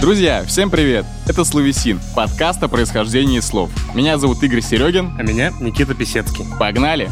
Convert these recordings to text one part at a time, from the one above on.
Друзья, всем привет! Это Словесин, подкаст о происхождении слов. Меня зовут Игорь Серегин. А меня Никита Писецкий. Погнали!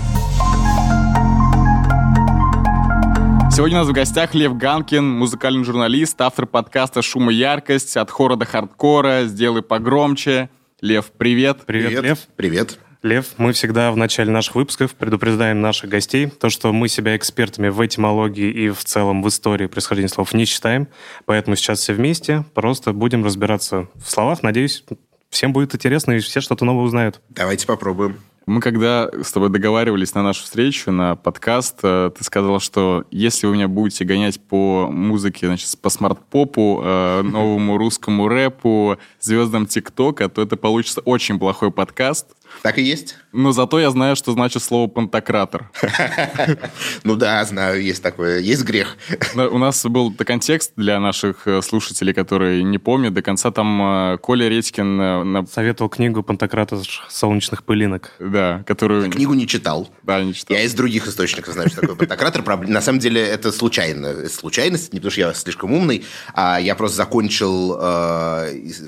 Сегодня у нас в гостях Лев Ганкин, музыкальный журналист, автор подкаста «Шум и яркость», «От хора до хардкора», «Сделай погромче». Лев, привет. Привет, Привет. Лев. Привет. Лев, мы всегда в начале наших выпусков предупреждаем наших гостей, то, что мы себя экспертами в этимологии и в целом в истории происхождения слов не считаем, поэтому сейчас все вместе просто будем разбираться в словах. Надеюсь, всем будет интересно и все что-то новое узнают. Давайте попробуем. Мы когда с тобой договаривались на нашу встречу, на подкаст, э, ты сказал, что если вы меня будете гонять по музыке, значит, по смарт-попу, э, новому русскому рэпу, звездам ТикТока, то это получится очень плохой подкаст. Так и есть? Но зато я знаю, что значит слово «пантократор». Ну да, знаю, есть такое. Есть грех. У нас был контекст для наших э, слушателей, которые не помнят до конца. Там э, Коля Редькин, э, Советовал книгу Пантократа солнечных пылинок. да, которую... Книгу не читал. Да, не читал. Я из других источников знаю, что такое пантократор. На самом деле это случайно. Случайность, не потому что я слишком умный, а я просто закончил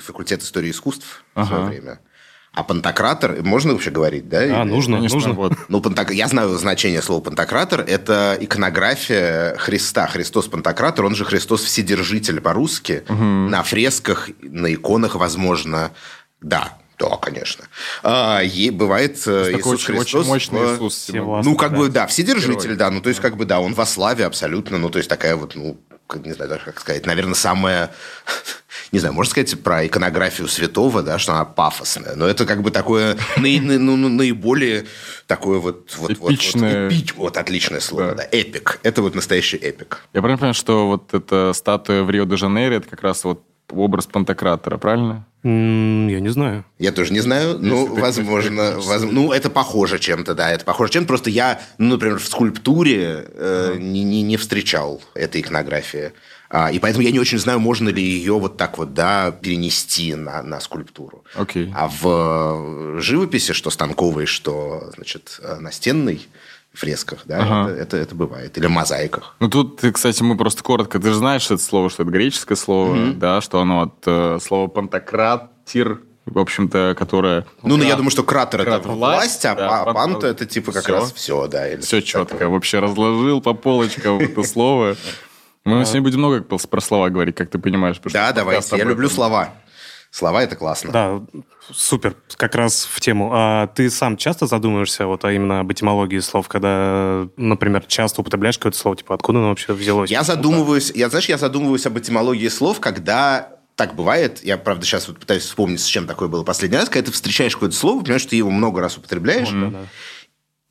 факультет истории искусств в свое время. А пантократор, можно вообще говорить, да? А, Или- нужно, Конечно, нужно. вот. Ну, панток- я знаю значение слова пантократор. Это иконография Христа. Христос пантократор, он же Христос Вседержитель по-русски. На фресках, на иконах, возможно. Да, да, конечно. А, е- бывает э, Такой Иисус очень, Христос. очень мощный Иисус. Ну, как бы, Да. да, Вседержитель, Герой. да. Ну, то есть, как бы, да, он во славе абсолютно. Ну, то есть, такая вот, ну, не знаю даже, как сказать, наверное, самая, не знаю, можно сказать про иконографию святого, да, что она пафосная. Но это как бы такое ну, ну, наиболее такое вот... вот вот- Эпичное. Вот, эпич- вот отличное слово, Да. да. Эпик. Это вот настоящий эпик. Я правильно понимаю, что вот эта статуя в Рио-де-Жанейро, это как раз вот образ пантократора, правильно? Я не знаю. Я тоже не знаю, ну, ты возможно, воз- ну, это похоже чем-то, да, это похоже чем-то, просто я, ну, например, в скульптуре э, не, не, не встречал этой иконографии, А, и поэтому я не очень знаю, можно ли ее вот так вот, да, перенести на, на скульптуру. Окей. А в живописи, что станковой, что, значит, э, настенной фресках, да, Ага. это, это, это бывает, или мозаиках. Ну тут, кстати, мы просто коротко, ты же знаешь это слово, что это греческое слово, да, что оно от э, слова пантократир, в общем-то, которое... Ну, ну, я думаю, что кратер, Кратер это власть, власть, а да, па- пан- панта это типа как Всё. раз все, да. или Все четко, такое. вообще разложил по полочкам это слово. Мы сегодня будем много про слова говорить, как ты понимаешь. Да, давайте. Я люблю слова. Слова это классно. Да, супер, как раз в тему. А ты сам часто задумываешься вот а именно об этимологии слов, когда, например, часто употребляешь какое-то слово, типа откуда оно вообще взялось? Я задумываюсь, я, знаешь, я задумываюсь об этимологии слов, когда так бывает. Я, правда, сейчас вот пытаюсь вспомнить, с чем такое было последний раз. Когда ты встречаешь какое-то слово, понимаешь, что ты его много раз употребляешь,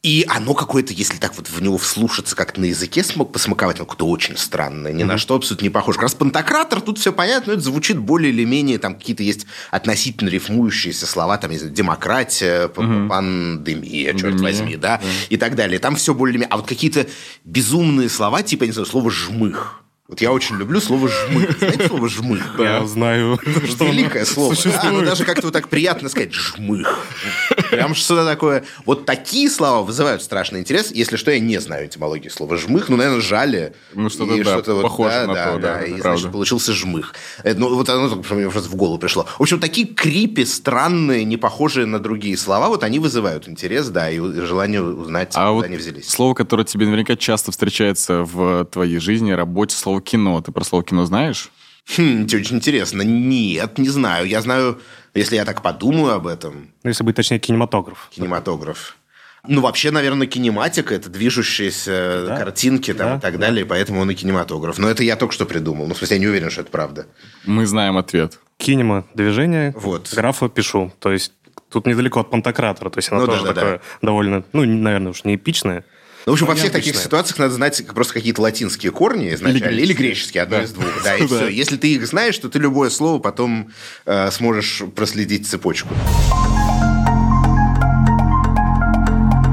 и оно какое-то, если так вот в него вслушаться, как на языке смог посмаковать, оно какое-то очень странное, ни на что абсолютно не похоже. Как раз пантократор, тут все понятно, но это звучит более или менее, там какие-то есть относительно рифмующиеся слова, там, не знаю, демократия, пандемия, черт Пандемия, возьми, да, и так далее. Там все более или менее. А вот какие-то безумные слова, типа, не знаю, слово «жмых». Вот я очень люблю слово «жмых». Знаете слово «жмых»? Я знаю, Великое слово. Да, оно даже как-то вот так приятно сказать «жмых». Прям что-то такое. Вот такие слова вызывают страшный интерес. Если что, я не знаю этимологии слова «жмых». Ну, наверное, жали. Ну, что-то, И да, вот, похоже да, на да, то, да, И, правда. значит, получился «жмых». Это, Ну, вот оно мне просто в голову пришло. В общем, такие крипи, странные, не похожие на другие слова, вот они вызывают интерес, да, и желание узнать, А откуда вот они взялись. слово, которое тебе наверняка часто встречается в твоей жизни, работе, слово «кино». Ты про слово «кино» знаешь? Хм, тебе очень интересно. Нет, не знаю. Я знаю, если я так подумаю об этом, Ну, если быть точнее, кинематограф. кинематограф. Ну, вообще, наверное, кинематика – это движущиеся Да. картинки там, Да, и так далее, поэтому он и кинематограф. Но это я только что придумал. Ну, в смысле, я не уверен, что это правда. Мы знаем ответ. Кинема движение, Вот. графа пишу. То есть тут недалеко от пантократора. То есть оно Ну, тоже да-да-да. такое довольно, ну, наверное, уж не эпичное. Ну, в общем, во всех таких ситуациях надо знать просто какие-то латинские корни изначально. Или греческие. греческие, одно Да. из двух. Да, и все. Если ты их знаешь, то ты любое слово потом э, сможешь проследить цепочку.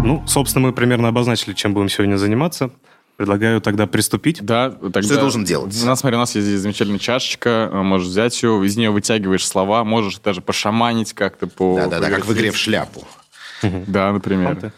Ну, собственно, мы примерно обозначили, чем будем сегодня заниматься. Предлагаю тогда приступить. Да, тогда... Что я должен делать? У нас, смотри, у нас есть здесь замечательная чашечка, э, можешь взять ее, из нее вытягиваешь слова, можешь даже пошаманить как-то по... Да-да-да, как в игре в шляпу. Да, например.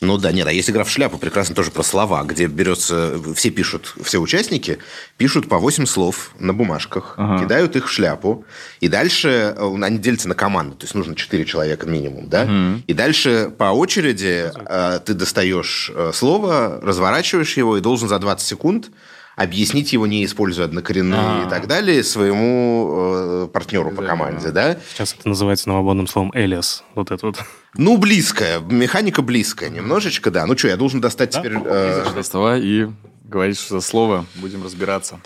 Ну да, нет, а есть игра в шляпу, прекрасно тоже про слова, где берется, все пишут, все участники пишут по 8 слов на бумажках, ага. кидают их в шляпу, и дальше э, они делятся на команды, то есть нужно 4 человека минимум, да, угу. и дальше по очереди э, ты достаешь э, слово, разворачиваешь его и должен за 20 секунд объяснить его, не используя однокоренные А-а-а. и так далее, своему э, партнеру да, по команде, да. Сейчас это называется новободным словом «элиас», вот это вот. Ну, близкая, механика близкая немножечко, да. Ну что, я должен достать да? теперь... Э... Доставай и говорить, что за слово, будем разбираться.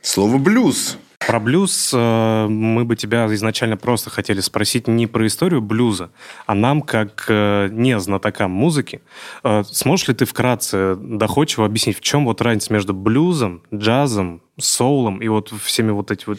Слово «блюз». Про блюз. Э, мы бы тебя изначально просто хотели спросить не про историю блюза, а нам, как э, не знатокам музыки, э, сможешь ли ты вкратце доходчиво объяснить, в чем вот разница между блюзом, джазом, соулом и вот всеми вот эти вот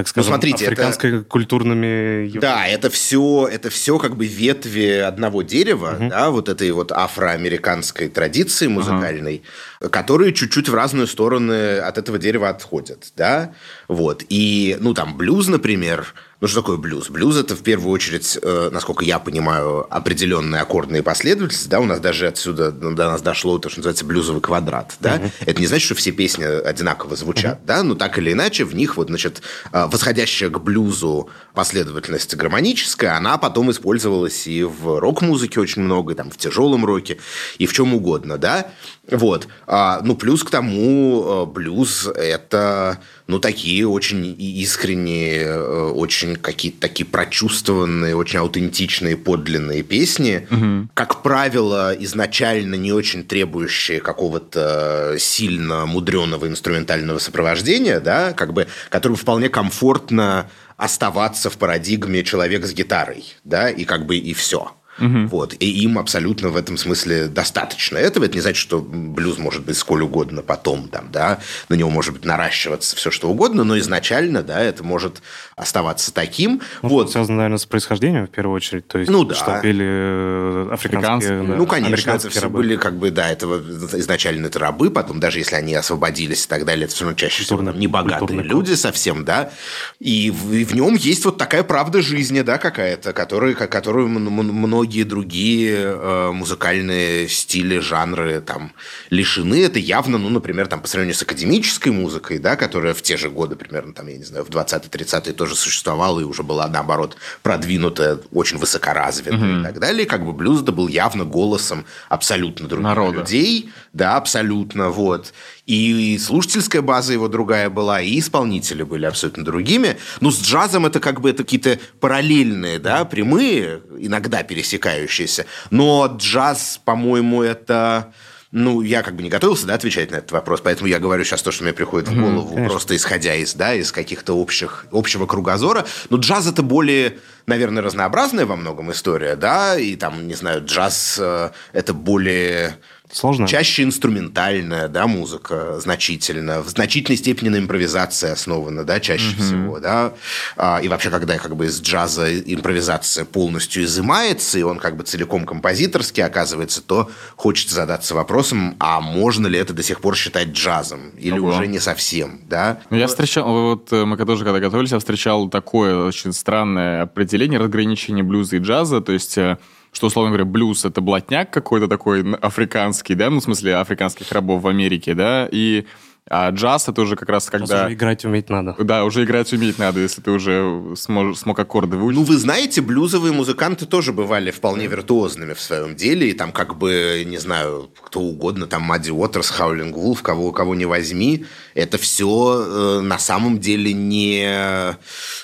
так скажем, ну, смотрите, африканско-культурными... Это... Да, это все, это все как бы ветви одного дерева, угу. да, вот этой вот афроамериканской традиции музыкальной, угу. которые чуть-чуть в разные стороны от этого дерева отходят, да, вот. И, ну, там, блюз, например, ну, что такое блюз? Блюз – это, в первую очередь, э, насколько я понимаю, определенные аккордные последовательности. Да? У нас даже отсюда ну, до нас дошло то, что называется блюзовый квадрат. Да? Uh-huh. Это не значит, что все песни одинаково звучат. Uh-huh. Да? Но так или иначе, в них вот, значит, э, восходящая к блюзу последовательность гармоническая, она потом использовалась и в рок-музыке очень много, и там в тяжелом роке, и в чем угодно. Да? Вот. А, ну, плюс к тому, э, блюз – это ну, такие очень искренние, э, очень какие-то такие прочувствованные, очень аутентичные, подлинные песни. Угу. Как правило, изначально не очень требующие какого-то сильно мудреного инструментального сопровождения, да, как бы, которым вполне комфортно оставаться в парадигме человека с гитарой, да, и как бы и все. Угу. Вот. И им абсолютно в этом смысле достаточно этого. Это не значит, что блюз может быть сколь угодно потом, там, да, на него может быть наращиваться все что угодно, но изначально, да, это может оставаться таким. Ну, вот. Связано, наверное, с происхождением в первую очередь. То есть, ну, да. что пели э, африканские, да, Ну, конечно, это все рабы. были как бы, да, это изначально это рабы, потом даже если они освободились и так далее, это все равно чаще всего небогатые люди совсем, да, и в, и в нем есть вот такая правда жизни, да, какая-то, которую, которую многие многие другие э, музыкальные стили, жанры там лишены. Это явно, ну, например, там, по сравнению с академической музыкой, да, которая в те же годы, примерно, там, я не знаю, в 20-30-е тоже существовала и уже была, наоборот, продвинутая, очень высокоразвитая угу. и так далее. Как бы блюз да был явно голосом абсолютно других Народа. людей. Да, абсолютно, вот и слушательская база его другая была, и исполнители были абсолютно другими. Ну, с джазом это как бы это какие-то параллельные, да, прямые, иногда пересекающиеся. Но джаз, по-моему, это... Ну, я как бы не готовился, да, отвечать на этот вопрос, поэтому я говорю сейчас то, что мне приходит в голову, mm, просто исходя из, да, из каких-то общих, общего кругозора. Но джаз это более, наверное, разнообразная во многом история, да, и там, не знаю, джаз э, это более Сложно. Чаще инструментальная, да, музыка значительно. В значительной степени на импровизации основана, да, чаще угу. всего, да. А, и вообще, когда как бы из джаза импровизация полностью изымается, и он как бы целиком композиторский оказывается, то хочется задаться вопросом, а можно ли это до сих пор считать джазом? Или Ого. уже не совсем, да? Ну, я встречал, вот э, мы тоже когда готовились, я встречал такое очень странное определение разграничения блюза и джаза, то есть э, что, условно говоря, блюз — это блатняк какой-то такой африканский, да, ну, в смысле, африканских рабов в Америке, да, и а джаз это уже как раз когда... уже играть уметь надо. Да, уже играть уметь надо, если ты уже смог, смог аккорды выучить. Ну, вы знаете, блюзовые музыканты тоже бывали вполне виртуозными в своем деле, и там как бы, не знаю, кто угодно, там Мадди Уотерс, Хаулинг Вулф, кого, кого не возьми, это все э, на самом деле не,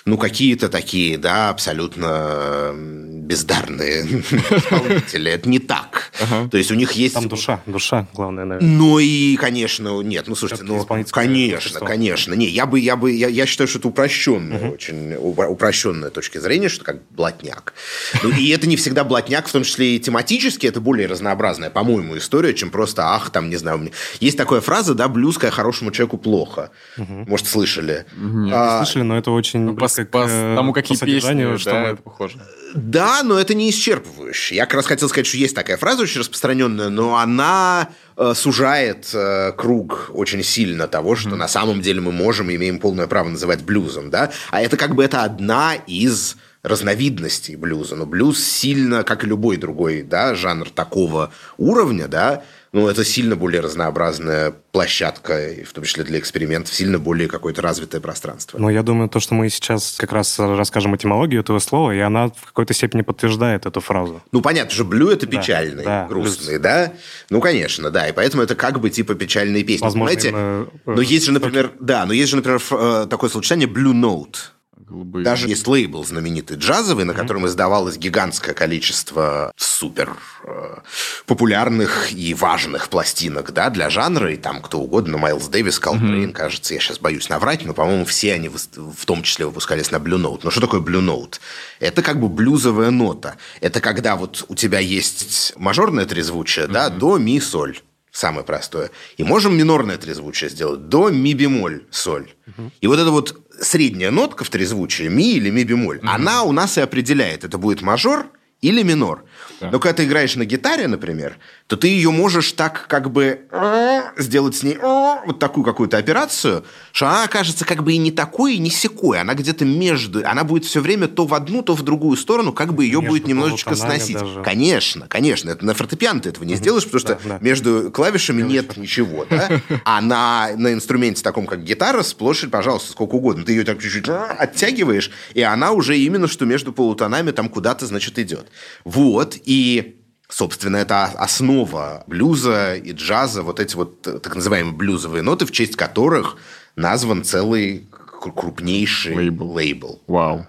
ну, какие-то такие, да, абсолютно бездарные исполнители. Это не так. То есть у них есть... Там душа, душа, главное, наверное. Ну и, конечно, нет, ну, слушайте, ну, ну, конечно, конечно. Не, я бы, я бы, я, я считаю, что это упрощенная, угу. очень упрощенная точка зрения, что как блатняк. Ну, и это не всегда блатняк, в том числе и тематически, это более разнообразная, по-моему, история, чем просто, ах, там, не знаю, есть такая фраза, да, блюзкая хорошему человеку плохо. Угу. Может, слышали? Нет, а, не слышали, но это очень ну, по, по, по тому, какие по песни, что да, это похоже. Да, но это не исчерпывающе. Я как раз хотел сказать, что есть такая фраза очень распространенная, но она э, сужает э, круг очень сильно того, что mm-hmm. на самом деле мы можем и имеем полное право называть блюзом, да. А это как бы это одна из разновидностей блюза. Но блюз сильно, как и любой другой да, жанр такого уровня, да, ну, это сильно более разнообразная площадка, в том числе для экспериментов, сильно более какое-то развитое пространство. Но я думаю, то, что мы сейчас как раз расскажем этимологию этого слова, и она в какой-то степени подтверждает эту фразу. Ну, понятно же, блю – это печальный, да, да, грустный, да? Ну, конечно, да, и поэтому это как бы типа печальные песни, Возможно, понимаете? Именно... Э, но есть же, например, да, но есть же, например, э, такое сочетание Blue Note – голубые. Даже есть лейбл знаменитый джазовый, на котором издавалось гигантское количество супер э, популярных и важных пластинок да, для жанра, и там кто угодно, Майлз Дэвис, Колтрейн, mm-hmm. кажется, я сейчас боюсь наврать, но, по-моему, все они в том числе выпускались на Blue Note. Но что такое Blue Note? Это как бы блюзовая нота. Это когда вот у тебя есть мажорное трезвучие, mm-hmm. да, до, ми, соль самое простое. И можем минорное трезвучие сделать до ми бемоль соль. Угу. И вот эта вот средняя нотка в трезвучии, ми или ми бемоль, угу. она у нас и определяет, это будет мажор или минор. Да. Но когда ты играешь на гитаре, например, то ты ее можешь так как бы сделать с ней вот такую какую-то операцию, что она окажется как бы и не такой, и не секой. Она где-то между... Она будет все время то в одну, то в другую сторону, как бы ее будет немножечко сносить. Даже. Конечно, конечно. Это на фортепиано ты этого не сделаешь, потому что да, да. между клавишами нет ничего. Да? А на, на инструменте таком, как гитара, сплошь, пожалуйста, сколько угодно. Ты ее так чуть-чуть оттягиваешь, и она уже именно что между полутонами там куда-то, значит, идет. Вот. И Собственно, это основа блюза и джаза, вот эти вот так называемые блюзовые ноты, в честь которых назван целый крупнейший лейбл. лейбл. Вау.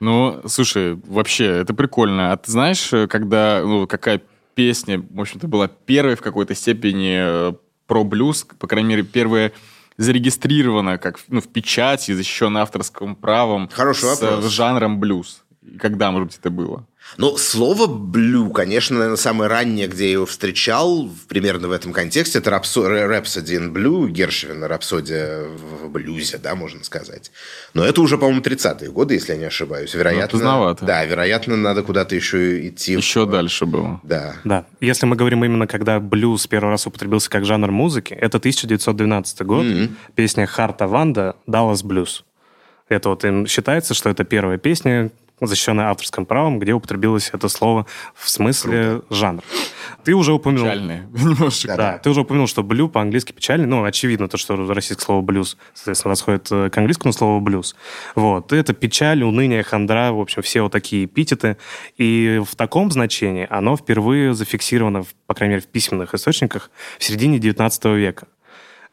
Ну, слушай, вообще, это прикольно. А ты знаешь, когда, ну, какая песня, в общем-то, была первой в какой-то степени э, про блюз, по крайней мере, первая зарегистрирована как ну, в печати, защищена авторским правом Хороший с вопрос. жанром блюз. Когда, может быть, это было? Ну, слово «блю», конечно, наверное, самое раннее, где я его встречал, примерно в этом контексте, это «Rhapsody in Blue» Гершвина, «Рапсодия в блюзе», да, можно сказать. Но это уже, по-моему, 30-е годы, если я не ошибаюсь. Вероятно, ну, Да, вероятно, надо куда-то еще идти. Еще в... дальше было. Да. Да. Если мы говорим именно, когда блюз первый раз употребился как жанр музыки, это 1912 год, mm-hmm. песня Харта Ванда «Даллас Блюз». Это вот им считается, что это первая песня, защищенная авторским правом, где употребилось это слово в смысле Круто. жанр. Ты уже упомянул... Печальные. Немножечко. Да, ты уже упомянул, что блю по-английски печальный. Ну, очевидно, то, что российское слово блюз, соответственно, расходит э, к английскому слову блюз. Вот. Это печаль, уныние, хандра, в общем, все вот такие эпитеты. И в таком значении оно впервые зафиксировано, по крайней мере, в письменных источниках в середине 19 века.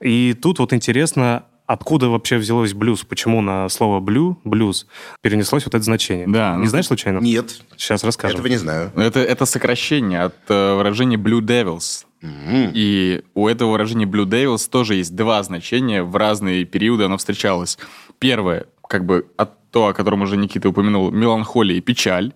И тут вот интересно, Откуда вообще взялось блюз? Почему на слово блю, блюз, перенеслось вот это значение? Да. Не знаешь случайно? Нет. Сейчас расскажем. Этого не знаю. Это, это сокращение от э, выражения Blue Devils. Mm-hmm. И у этого выражения Blue Devils тоже есть два значения. В разные периоды оно встречалось. Первое, как бы от то, о котором уже Никита упомянул, меланхолия и печаль.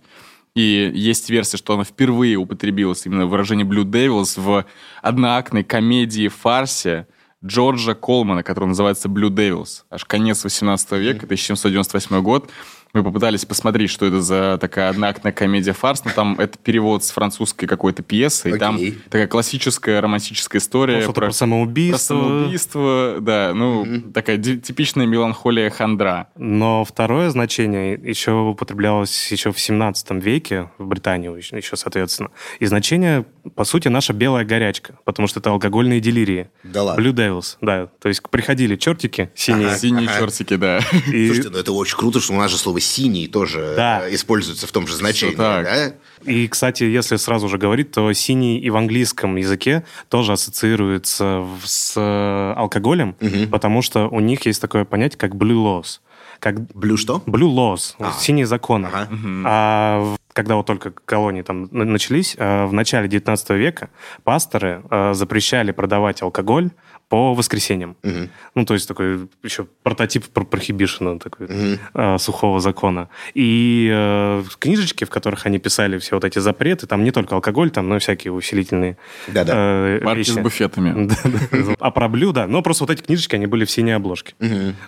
И есть версия, что она впервые употребилась именно выражение Blue Devils в одноактной комедии-фарсе Джорджа Колмана, который называется Blue Devils. Аж конец 18 века, 1798 год. Мы попытались посмотреть, что это за такая одноактная комедия-фарс, но там это перевод с французской какой-то пьесы, okay. и там такая классическая романтическая история ну, про, про самоубийство. Про самоубийство, да, ну, mm-hmm. такая типичная меланхолия хандра. Но второе значение еще употреблялось еще в 17 веке в Британии еще, соответственно. И значение, по сути, наша белая горячка, потому что это алкогольные делирии. Да ладно? Blue Devils, да. То есть приходили чертики синие. Ага, синие ага. чертики, да. И... Слушайте, ну это очень круто, что у нас же слово синий тоже да. Э, используется в том же значении. Да? И, кстати, если сразу же говорить, то синий и в английском языке тоже ассоциируется с э, алкоголем, угу. потому что у них есть такое понятие, как blue laws. Как... Blue что? Blue laws, а. синие законы. Ага. А когда вот только колонии там начались, э, в начале 19 века пасторы запрещали продавать алкоголь по воскресеньям. Угу. Ну, то есть такой еще прототип про прохибишена такой, угу. э, сухого закона. И э, книжечки, в которых они писали все вот эти запреты, там не только алкоголь, там, но и всякие усилительные Да-да. Э, Марки вещи. с буфетами. А про блюда, но просто вот эти книжечки, они были в синей обложке.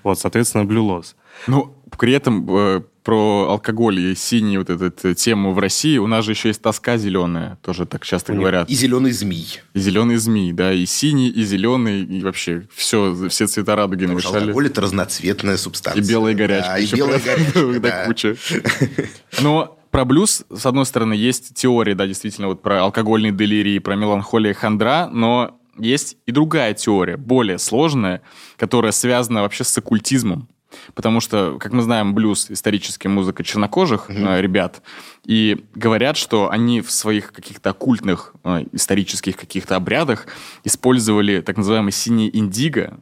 Вот, соответственно, блюлос. Ну, при этом э, про алкоголь и синюю вот эту тему в России, у нас же еще есть тоска зеленая, тоже так часто говорят. И зеленый змей. И зеленый змей, да, и синий, и зеленый, и вообще все, все цвета радуги Потому намешали. алкоголь – это разноцветная субстанция. И белая горячка. Да, и белая горячка, Да, куча. Но про блюз, с одной стороны, есть теория, да, действительно, вот про алкогольный делирий, про меланхолия хандра, но есть и другая теория, более сложная, которая связана вообще с оккультизмом. Потому что, как мы знаем, блюз исторически музыка чернокожих э, ребят. И говорят, что они в своих каких-то оккультных э, исторических каких-то обрядах использовали так называемый синий индиго,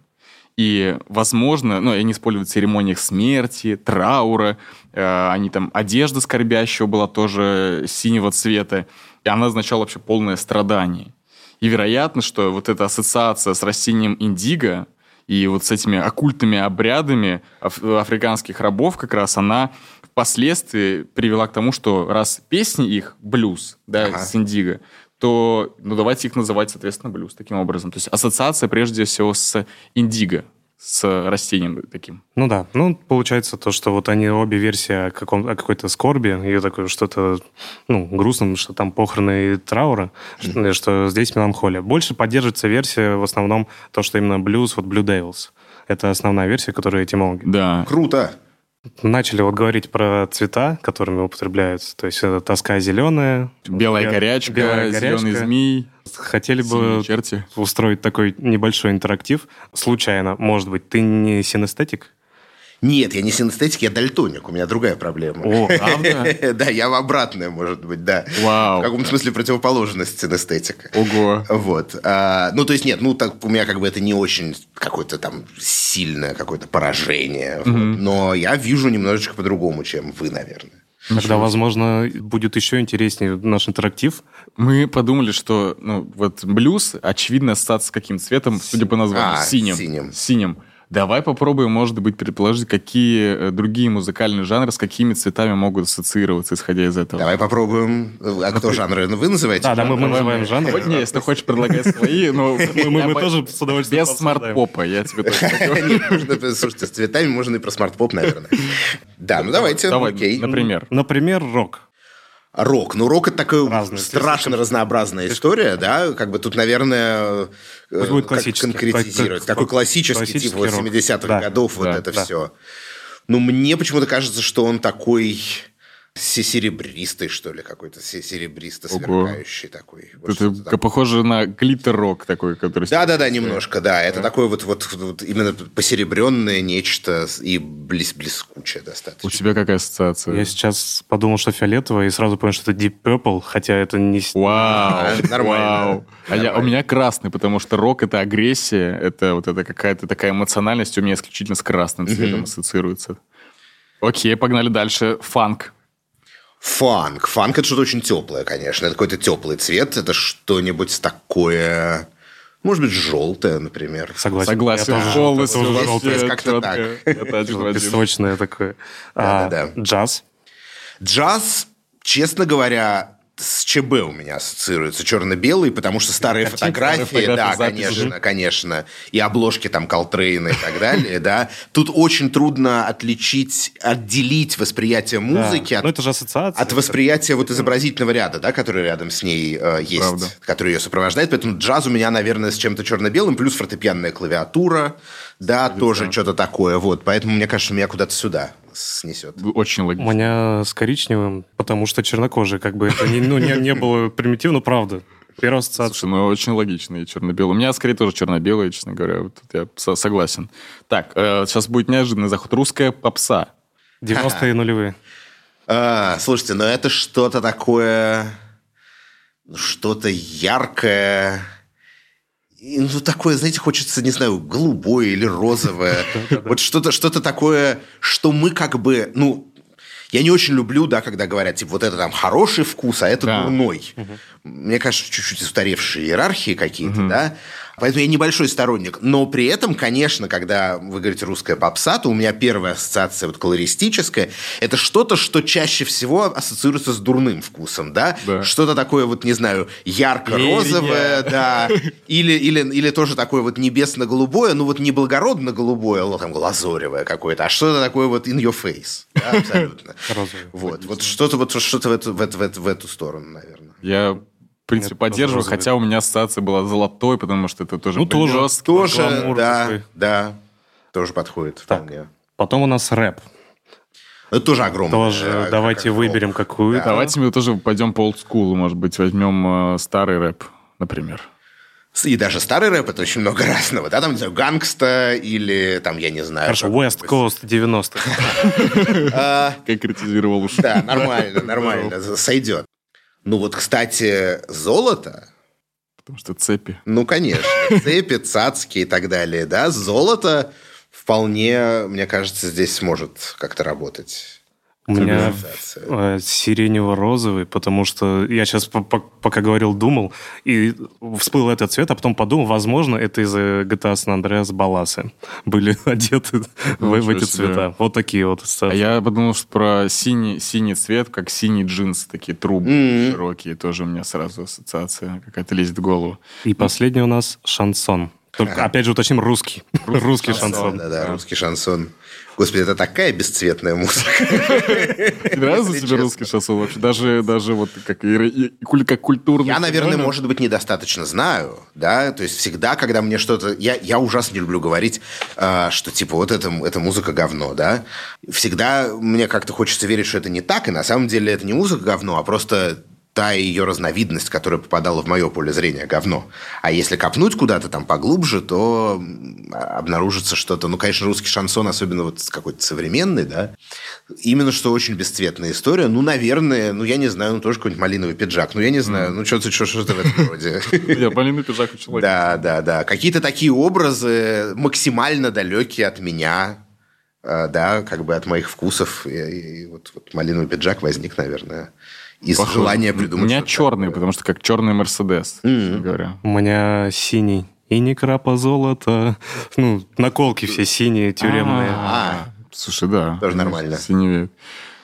и, возможно, ну, они используют в церемониях смерти, траура, э, они там, одежда скорбящего была тоже синего цвета, и она означала вообще полное страдание. И вероятно, что вот эта ассоциация с растением индиго и вот с этими оккультными обрядами аф- африканских рабов как раз она впоследствии привела к тому, что раз песни их блюз, да, Ага. с индиго, то ну, давайте их называть, соответственно, блюз таким образом. То есть ассоциация прежде всего с индиго, с растением таким. Ну да, ну получается то, что вот они обе версии о, каком, о какой-то скорби и такое что-то ну, грустном, что там похороны и траура, что, что здесь меланхолия. Больше поддерживается версия в основном то, что именно блюз, вот Blue Devils. Это основная версия, которую этимологи. Да. Круто. Начали вот говорить про цвета, которыми употребляются. То есть это тоска зеленая. Белая бе- горячка, белая зеленый горячка. змей, Хотели бы черти. устроить такой небольшой интерактив. Случайно, может быть, ты не синестетик? Нет, я не синестетик, я дальтоник. У меня другая проблема. О, правда? Да, я в обратное, может быть, да. Вау. В каком-то смысле противоположность синестетика. Ого. Вот. А, ну, то есть, нет, ну, так у меня как бы это не очень какое-то там сильное какое-то поражение. Но я вижу немножечко по-другому, чем вы, наверное. Тогда, возможно, будет еще интереснее наш интерактив. Мы подумали, что ну, вот блюз, очевидно, ассоциация с каким цветом, судя по названию, А, синим. синим. Синим. Давай попробуем, может быть, предположить, какие э, другие музыкальные жанры с какими цветами могут ассоциироваться, исходя из этого. Давай попробуем. А кто жанры? Ну, вы называете? Да, да, мы, мы жанры? называем жанр. Вот не, если ты хочешь предлагать свои, но... Мы, тоже с удовольствием Без смарт-попа, я тебе можно, Слушайте, с цветами можно и про смарт-поп, наверное. Да, ну давайте, Давай, окей. например. Например, рок. Рок. Ну, рок это такая Разный. страшно разнообразная история, да. Как бы тут, наверное, э, Пусть будет как конкретизировать. Как- Такой классический, классический типа вот рок. 70-х Да, годов, вот да, это да. все. Ну, мне почему-то кажется, что он такой серебристый, что ли, какой-то се- серебристо Ого. сверкающий такой. Вот Это как похоже на глиттер-рок такой, который... Да, да, да, немножко, да. Это такое вот, вот, вот именно посеребренное нечто и блес, блескучее У достаточно. тебя какая ассоциация? Я сейчас подумал, что фиолетовое, и сразу понял, что это Deep Purple, хотя это не... Вау, Нормально. А я- у меня красный, потому что рок это агрессия, это вот это какая-то такая эмоциональность у меня исключительно с красным цветом ассоциируется. Окей, погнали дальше. Фанк. Фанк. Фанк это что-то очень теплое, конечно. Это какой-то теплый цвет. Это что-нибудь такое, может быть, желтое, например. Согласен. Согласен, Я тоже полностью. есть как-то так. Это. Песочное такое. А, Да-да-да. Джаз. Джаз, честно говоря, с ЧБ у меня ассоциируется черно-белый, потому что старые Картинки, фотографии, старые да, фотографии, записи. конечно, конечно, и обложки там Колтрейна и так далее, да. Тут очень трудно отличить, отделить восприятие музыки Да. от Ну, это же ассоциация. от восприятия вот изобразительного ряда, да, который рядом с ней э, есть, Правда. который ее сопровождает. Поэтому джаз у меня, наверное, с чем-то черно-белым, плюс фортепианная клавиатура, да, тоже что-то такое. Вот, поэтому мне кажется, меня куда-то сюда снесет. Очень У логично. меня с коричневым, потому что чернокожий, как бы это не, ну, не, не было примитивно, правда. Первая ассоциация. Слушай, ну очень логично и черно-белый. У меня скорее тоже черно-белый, честно говоря. Вот тут я со- согласен. Так, э, сейчас будет неожиданный заход. Русская попса. 90-е нулевые. А, слушайте, ну это что-то такое, ну, что-то яркое, И, ну, такое, знаете, хочется, не знаю, голубое или розовое. Вот что-то что такое, что мы как бы, ну, я не очень люблю, да, когда говорят, типа, вот это там хороший вкус, а это Да. дурной. Мне кажется, чуть-чуть устаревшие иерархии какие-то, да. Поэтому я небольшой сторонник. Но при этом, конечно, когда вы говорите русская попса, то у меня первая ассоциация вот колористическая – это что-то, что чаще всего ассоциируется с дурным вкусом, да? Да. Что-то такое вот, не знаю, ярко-розовое, да, или, или, или тоже такое вот небесно-голубое, ну вот не благородно-голубое, ну там глазоревое какое-то, а что-то такое вот in your face, да, абсолютно. Вот, вот что-то вот что-то в эту, в, эту, в, эту, в эту сторону, наверное. Я, в принципе, Нет, поддерживаю, хотя у меня ассоциация была золотой, потому что это тоже Ну, тоже. Тоже, гламур да, такой. да, тоже подходит Так. вполне. Потом у нас рэп. Это тоже огромное. Тоже э, давайте как- выберем какую-то. Давайте мы тоже пойдем по олдскулу, может быть, возьмем э, старый рэп, например. И даже старый рэп это очень много разного. Да, там, не знаю, гангста или там, я не знаю. Хорошо, West Coast 90-х. Как критизировал уж. Да, нормально, нормально, сойдет. Ну вот, кстати, золото, Потому что цепи. ну, конечно, цепи, цацки и так далее, да, золото вполне, мне кажется, здесь сможет как-то работать. У меня э, сиренево-розовый, потому что я сейчас пока говорил, думал, и всплыл этот цвет, а потом подумал, возможно, это из-за GTA San Andreas баласы были одеты в, в эти себе. цвета. Вот такие вот А ассоциации. я подумал, что про синий, синий цвет, как синий джинсы, такие трубы Мгм. широкие, тоже у меня сразу ассоциация какая-то лезет в голову. И последний у нас шансон. Только, опять же, уточним, русский. Русский шансон. Да-да, русский шансон. Господи, это такая бесцветная музыка. Нравится тебе русский шансон вообще? Даже, даже вот как, как культурный Я, наверное, может быть, недостаточно знаю, да, то есть всегда, когда мне что-то... Я, я ужасно не люблю говорить, а, что, типа, вот это, это музыка говно, да. Всегда мне как-то хочется верить, что это не так, и на самом деле это не музыка говно, а просто та ее разновидность, которая попадала в мое поле зрения, говно. А если копнуть куда-то там поглубже, то м, обнаружится что-то... Ну, конечно, русский шансон, особенно вот какой-то современный, да, именно что очень бесцветная история. Ну, наверное, ну, я не знаю, ну, тоже какой-нибудь малиновый пиджак. Ну, я не знаю, ну, что-то что что-то в этом роде. Я Полина Пиджак у человека. Да, да, да. Какие-то такие образы максимально далекие от меня, да, как бы от моих вкусов. И, и вот, вот малиновый пиджак возник, наверное, из Похоже. желания придумать. У меня черный, такое. потому что как черный Мерседес, честно говоря. У меня синий. И не крапа золота. Ну, наколки все синие, тюремные. А, Слушай, да. Тоже нормально. Причем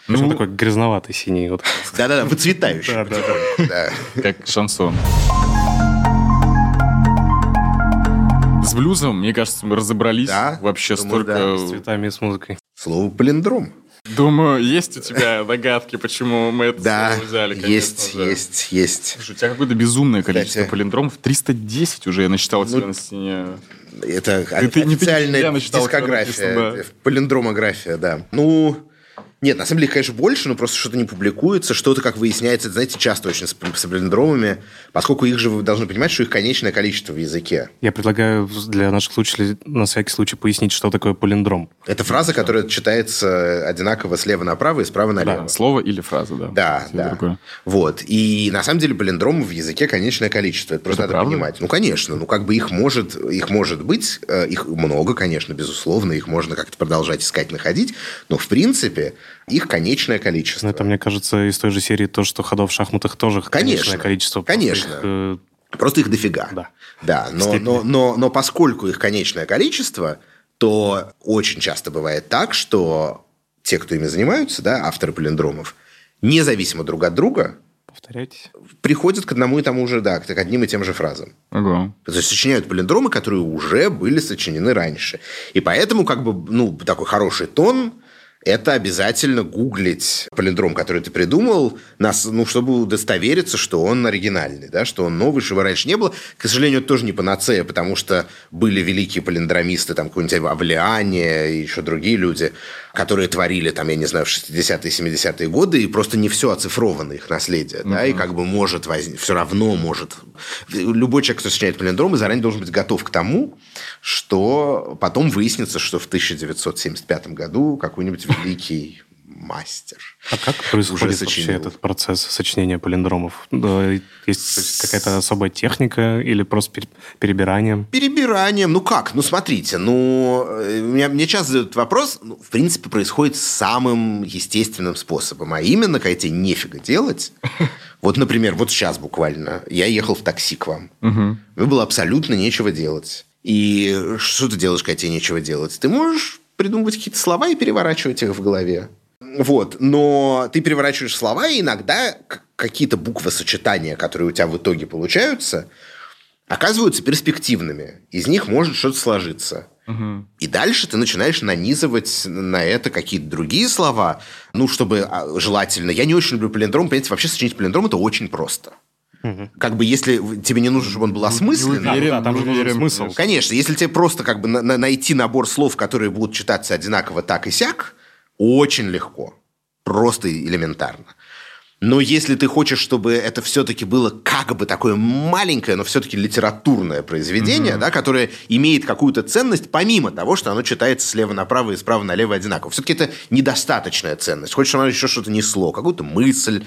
Ну, такой грязноватый синий. Вот. да-да-да, выцветающий. Да, да, да. потихоньку, да. как шансон. С блюзом, мне кажется, мы разобрались. Да, Вообще думаю, да, столько... С цветами и с музыкой. Слово «палиндром». Думаю, есть у тебя догадки, почему мы это Да, взяли, конечно есть, же. есть, есть. Слушай, у тебя какое-то безумное количество Кстати. палиндромов. 310 уже я насчитал Ну, себя на стене. Это Ты- ты не официальная я насчитал, что дискография, написано, да. палиндромография, да. Ну, нет, на самом деле, конечно, больше, но просто что-то не публикуется, что-то, как выясняется, это, знаете, часто очень с, с палиндромами, поскольку их же вы должны понимать, что их конечное количество в языке. Я предлагаю для наших слушателей на всякий случай пояснить, что такое полиндром. Это фраза, которая читается одинаково слева направо и справа налево. Да, слово или фраза, да. Да, Всё да. другое. Вот. И на самом деле палиндромов в языке конечное количество. Это просто Это надо правда? понимать. Ну, конечно. Ну, как бы их может, их может быть, э, их много, конечно, безусловно, их можно как-то продолжать искать, находить, но, в принципе, их конечное количество. Ну, это, мне кажется, из той же серии то, что ходов в шахматах тоже Конечно, конечное количество. просто конечно. их, э, Просто их дофига. Да. Да, но, но, но, но поскольку их конечное количество, то очень часто бывает так, что те, кто ими занимаются, да, авторы палиндромов, независимо друг от друга, Повторяйтесь. приходят к одному и тому же, да, к одним и тем же фразам. Ого. То есть сочиняют палиндромы, которые уже были сочинены раньше. И поэтому, как бы, ну, такой хороший тон это обязательно гуглить палиндром, который ты придумал, нас, ну, чтобы удостовериться, что он оригинальный, да, что он новый, что раньше не было. К сожалению, это тоже не панацея, потому что были великие палиндромисты, там, какой-нибудь Авлиане и еще другие люди, которые творили, там, я не знаю, в 60-е, 70-е годы, и просто не все оцифровано их наследие, да, и как бы может возникнуть, все равно может... Любой человек, кто сочиняет палиндромы, заранее должен быть готов к тому, что потом выяснится, что в 1975 году какой-нибудь великий мастер. А как происходит вообще этот процесс сочинения палиндромов? Есть какая-то особая техника или просто перебиранием? Перебиранием. Ну как? Ну смотрите, ну э, меня, мне часто задают вопрос, ну, в принципе, происходит самым естественным способом, а именно, когда тебе нефига делать. Вот, например, вот сейчас буквально я ехал в такси к вам. Угу. Мне было абсолютно нечего делать. И что ты делаешь, когда тебе нечего делать? Ты можешь придумывать какие-то слова и переворачивать их в голове. Вот. Но ты переворачиваешь слова, и иногда какие-то буквосочетания, которые у тебя в итоге получаются, оказываются перспективными. Из них может что-то сложиться. Угу. И дальше ты начинаешь нанизывать на это какие-то другие слова, ну, чтобы а, желательно... Я не очень люблю палиндром. Понимаете, вообще сочинить палиндром – это очень просто. Угу. Как бы если тебе не нужно, чтобы он был осмысленный. Да, да, там же нужен смысл. Конечно, если тебе просто как бы на- найти набор слов, которые будут читаться одинаково так и сяк, очень легко. Просто элементарно. Но если ты хочешь, чтобы это все-таки было как бы такое маленькое, но все-таки литературное произведение, mm-hmm. да, которое имеет какую-то ценность, помимо того, что оно читается слева направо и справа налево одинаково. Все-таки это недостаточная ценность. Хочешь, чтобы оно еще что-то несло, какую-то мысль,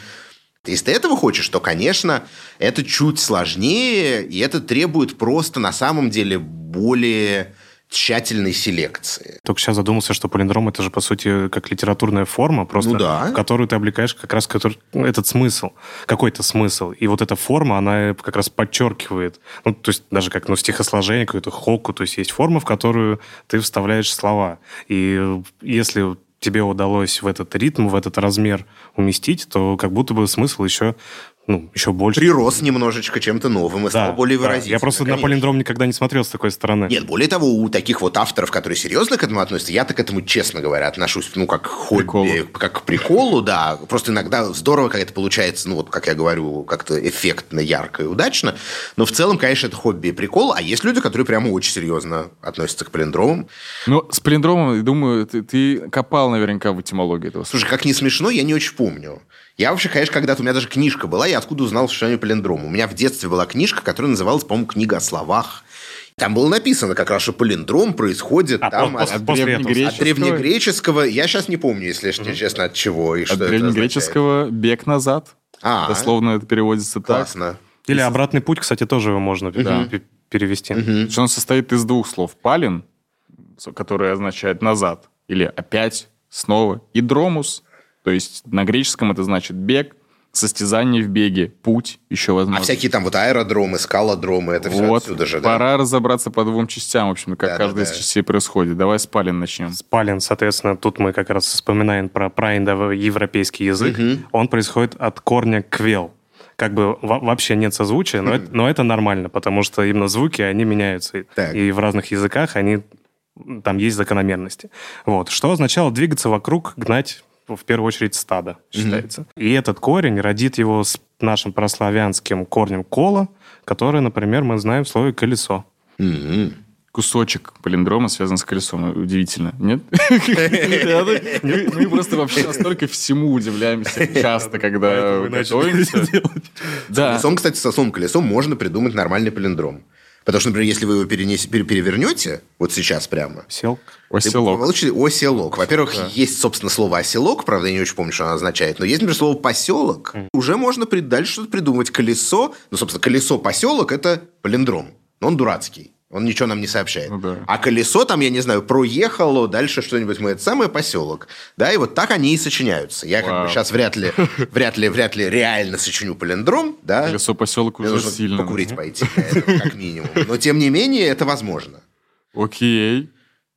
если ты этого хочешь, то, конечно, это чуть сложнее, и это требует просто на самом деле более тщательной селекции. Только сейчас задумался, что полиндром это же, по сути, как литературная форма, просто ну, да. в которую ты облекаешь как раз который, ну, этот смысл, какой-то смысл. И вот эта форма, она как раз подчеркивает, ну, то есть даже как ну, стихосложение, какую-то хоку, то есть есть форма, в которую ты вставляешь слова. И если тебе удалось в этот ритм, в этот размер уместить, то как будто бы смысл еще ну, еще больше. Прирос немножечко чем-то новым и да, стал более да. выразительным. Я просто конечно. на полиндром никогда не смотрел с такой стороны. Нет, более того, у таких вот авторов, которые серьезно к этому относятся, я-то к этому, честно говоря, отношусь, ну, как к хобби, приколу. как к приколу, да. Просто иногда здорово, когда это получается, ну, вот, как я говорю, как-то эффектно, ярко и удачно. Но в целом, конечно, это хобби и прикол. А есть люди, которые прямо очень серьезно относятся к полиндромам. Ну, с полиндромом, думаю, ты, ты копал наверняка в этимологии этого. Слушай, как не смешно, я не очень помню. Я вообще, конечно, когда-то, у меня даже книжка была, я откуда узнал существование палиндрома. У меня в детстве была книжка, которая называлась, по-моему, «Книга о словах». Там было написано как раз, что палиндром происходит а, там, от, от, древнегреческого... от древнегреческого. Я сейчас не помню, если угу. честно, от чего и от что древнегреческого бег назад. А, Дословно это переводится классно. так. Или обратный путь, кстати, тоже его можно да. перевести. Угу. Что он состоит из двух слов. Палин, которое означает назад, или опять, снова, и дромус, то есть на греческом это значит бег, состязание в беге, путь еще возможно. А всякие там вот аэродромы, скалодромы, это все вот, отсюда же, да? Пора разобраться по двум частям, в общем, как да, каждая да, из частей происходит. Давай с Палин начнем. С Палин, соответственно, тут мы как раз вспоминаем про праиндоевропейский язык. Угу. Он происходит от корня квел как бы вообще нет созвучия, но, это, но это нормально, потому что именно звуки, они меняются. Так. И в разных языках они там есть закономерности. Вот. Что означало двигаться вокруг, гнать в первую очередь стадо считается. Mm-hmm. И этот корень родит его с нашим прославянским корнем кола, который, например, мы знаем в слове колесо. Mm-hmm. Кусочек палиндрома связан с колесом. Удивительно, нет? Мы просто вообще настолько всему удивляемся часто, когда готовимся. Да. Колесом, кстати, с осом колесом можно придумать нормальный палиндром. Потому что, например, если вы его перенес, перевернете, вот сейчас прямо... Оселок. Оселок. Получите оселок. Во-первых, да. есть, собственно, слово оселок, правда, я не очень помню, что оно означает, но есть, например, слово поселок. Mm. Уже можно дальше что-то придумать. Колесо, ну, собственно, колесо поселок – это палиндром. Но он дурацкий. Он ничего нам не сообщает. Ну, да. А колесо там, я не знаю, проехало, дальше что-нибудь мы, это самый поселок. Да, и вот так они и сочиняются. Я Вау. как бы сейчас вряд ли, вряд ли, вряд ли реально сочиню палиндром, да. Колесо поселок уже нужно сильно. покурить пойти, этого, как минимум. Но тем не менее, это возможно. Окей.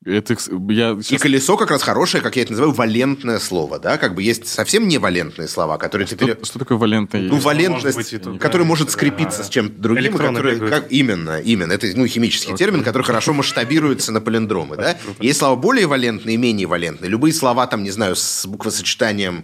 Это, я сейчас... И колесо как раз хорошее, как я это называю, валентное слово, да, как бы есть совсем не валентные слова, которые что, теперь... Что такое валентное? Ну, валентность, быть, это... который может скрепиться с чем-то другим, который, как, именно, именно, это ну, химический okay. термин, который хорошо масштабируется на палиндромы, да. Есть слова более валентные и менее валентные. Любые слова, там, не знаю, с буквосочетанием,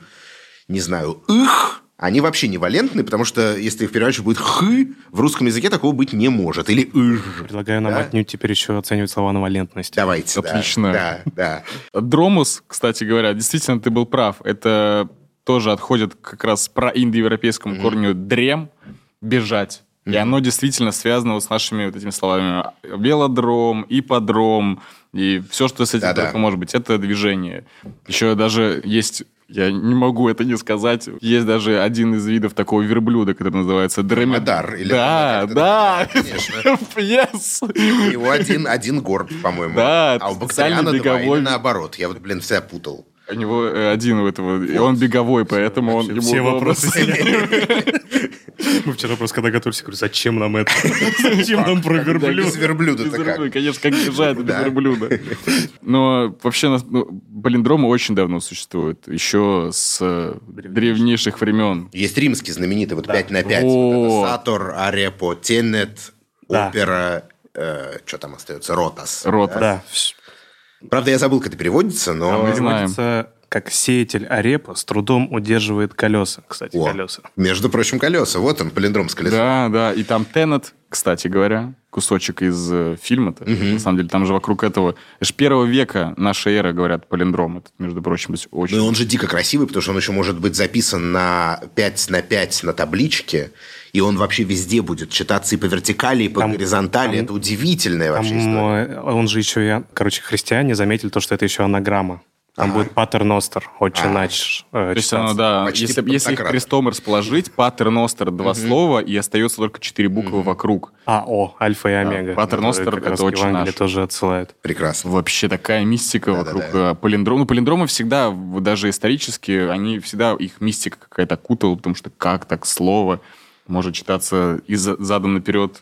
не знаю, их, они вообще не валентны, потому что если ты их переводишь, будет «х», в русском языке такого быть не может. Или «ыр». Предлагаю нам да? отнюдь теперь еще оценивать слова на валентность. Давайте, Отлично. Да, да, да. Дромус, кстати говоря, действительно, ты был прав. Это тоже отходит как раз про индоевропейскому mm-hmm. корню «дрем», «бежать». Mm-hmm. И оно действительно связано вот с нашими вот этими словами велодром, ипподром и все, что с этим да, только да. может быть. Это движение. Еще даже есть Я не могу это не сказать. Есть даже один из видов такого верблюда, который называется дромедар. Или Да, да. конечно. Yes. У него один, один горб, по-моему. Да, а у Бактериана два, беговой. или наоборот. Я вот, блин, всегда путал. У него э, один у этого, и он беговой, поэтому он ему Все вопросы. Мы вчера просто когда готовились, говорю, зачем нам это? Зачем нам про Без верблюд? верблюда-то Без как? верблюда, Конечно, как бежать без Да. верблюда. Но вообще нас- ну, палиндромы очень давно существуют. Еще с э, древнейших времен. Есть римский знаменитый, вот 5 на 5. Вот. Сатор, Арепо, Тенет, опера, что там остается, Ротас. Ротас. Да. Правда, я забыл, как это переводится, А но... мы знаем. Переводится как сеятель арепа с трудом удерживает колеса. Кстати, О, колеса. Между прочим, колеса. Вот он, палиндром с колесом. Да, да. И там Теннет, кстати говоря, кусочек из э, фильма-то. На самом деле, там же вокруг этого... Это же первого века нашей эры, говорят, палиндром. Это, между прочим, очень... Ну и он же дико красивый, потому что он еще может быть записан на 5 на 5 на табличке, и он вообще везде будет читаться и по вертикали, и по Там- горизонтали. там- Это удивительная Там, вообще история. э, он же еще, и, короче, христиане заметили то, что это еще анаграмма. Там Ага. будет патер ностер, отче А. нач э, То есть оно, да, Почти если, если их крестом расположить, патер ностер два слова, и остается только четыре буквы вокруг. АО, альфа и омега. Патер которые Ностер это Евангелие наш. тоже отсылает. Прекрасно. Вообще такая мистика Да-да-да. вокруг э, палиндрома. Ну, палиндромы всегда, даже исторически, они всегда, их мистика какая-то окутала, потому что как так слово может читаться и за- задом наперед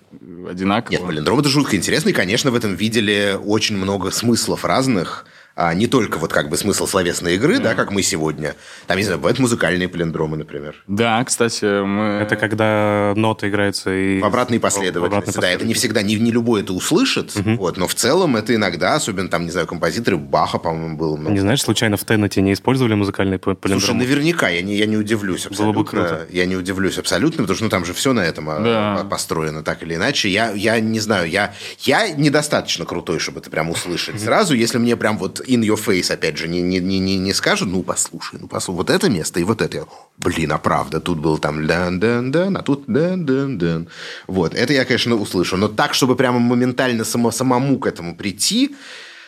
одинаково. Нет, палиндром это жутко интересно, и, конечно, в этом видели очень много смыслов разных, а не только вот как бы смысл словесной игры, да, как мы сегодня. Там, не знаю, бывают музыкальные палиндромы, например. Да, кстати, мы... Это когда ноты играются и... В обратной в последовательности. Да, это не всегда, не, не любой это услышит, вот, но в целом это иногда, особенно там, не знаю, композиторы Баха, по-моему, было много. Не знаешь, случайно в Теннете не использовали музыкальный п- Слушай, наверняка, я не, я не удивлюсь абсолютно. Было бы круто. Я не удивлюсь абсолютно, потому что ну, там же все на этом а, Да. а, построено так или иначе. Я, я не знаю, я, я недостаточно крутой, чтобы это прям услышать сразу. Если мне прям вот in your face, опять же, не, не, не, не, скажут, ну, послушай, ну, послушай, вот это место и вот это. Я, Блин, а правда, тут был там дан дан дан а тут дан дан дан Вот, это я, конечно, услышу. Но так, чтобы прямо моментально само, самому к этому прийти,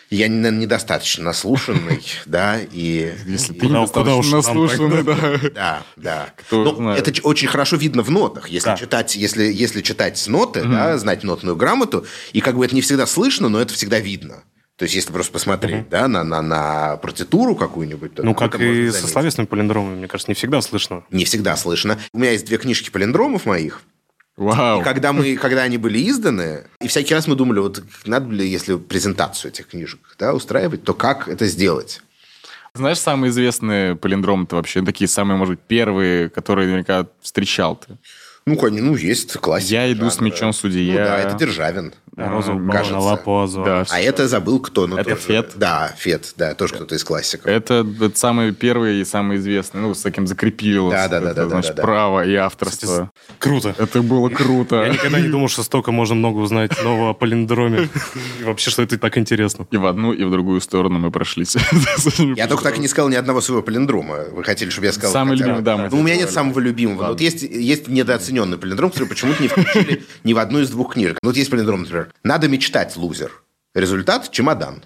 я, наверное, недостаточно наслушанный, да, и... Если ты недостаточно наслушанный, да. да, да. Кто Ну, это очень хорошо видно в нотах. Если читать, если, если читать ноты, да, знать нотную грамоту, и как бы это не всегда слышно, но это всегда видно. То есть, если просто посмотреть, да, на, на, на партитуру какую-нибудь, то Ну, как это и со словесными палиндромами, мне кажется, не всегда слышно. Не всегда слышно. У меня есть две книжки палиндромов моих. Вау. И когда, мы, когда они были изданы, и всякий раз мы думали, вот надо ли, если презентацию этих книжек да, устраивать, то как это сделать? Знаешь, самые известные палиндромы-то вообще, такие самые, может быть, первые, которые наверняка встречал ты? Ну, конечно, ну, есть классика. Я иду с жанра. мечом судья. Ну, да, это Державин. Розового кажется. Лапозу. Да, А это забыл кто. Ну, Это тоже- Фет. Да, Фет, да, тоже кто-то из классиков. Это, это самые первые и самые известные. Ну, с таким закрепилось. Да, да, да, это, да, да, Значит, да, да. право и авторство. Круто. Это было круто. Я никогда не думал, что столько можно много узнать нового о палиндроме. И вообще, что это так интересно. И в одну, и в другую сторону мы прошлись. Я только так и не сказал ни одного своего палиндрома. Вы хотели, чтобы я сказал? Самый хотя любимый, да, Ну, у меня нет самого любимого. Вот есть, есть недооцененный палиндром, который почему-то не включили ни в одну из двух книжек. Ну, Вот есть палиндром, например. «Надо мечтать, лузер». Результат – чемодан.